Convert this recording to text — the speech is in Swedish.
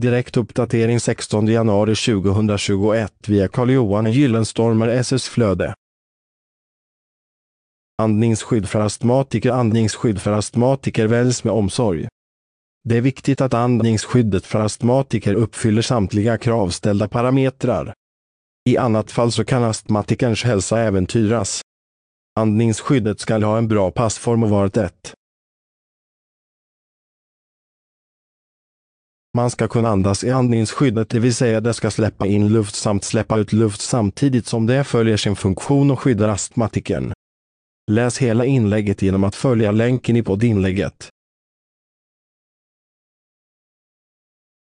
Direkt uppdatering 16 januari 2021 via Carl-Johan Gyllenstormer SS Flöde. Andningsskydd för astmatiker Andningsskydd för astmatiker väljs med omsorg. Det är viktigt att andningsskyddet för astmatiker uppfyller samtliga kravställda parametrar. I annat fall så kan astmatikerns hälsa äventyras. Andningsskyddet ska ha en bra passform och vara tätt. Man ska kunna andas i andningsskyddet, det vill säga det ska släppa in luft samt släppa ut luft samtidigt som det följer sin funktion och skyddar astmatikern. Läs hela inlägget genom att följa länken i poddinlägget.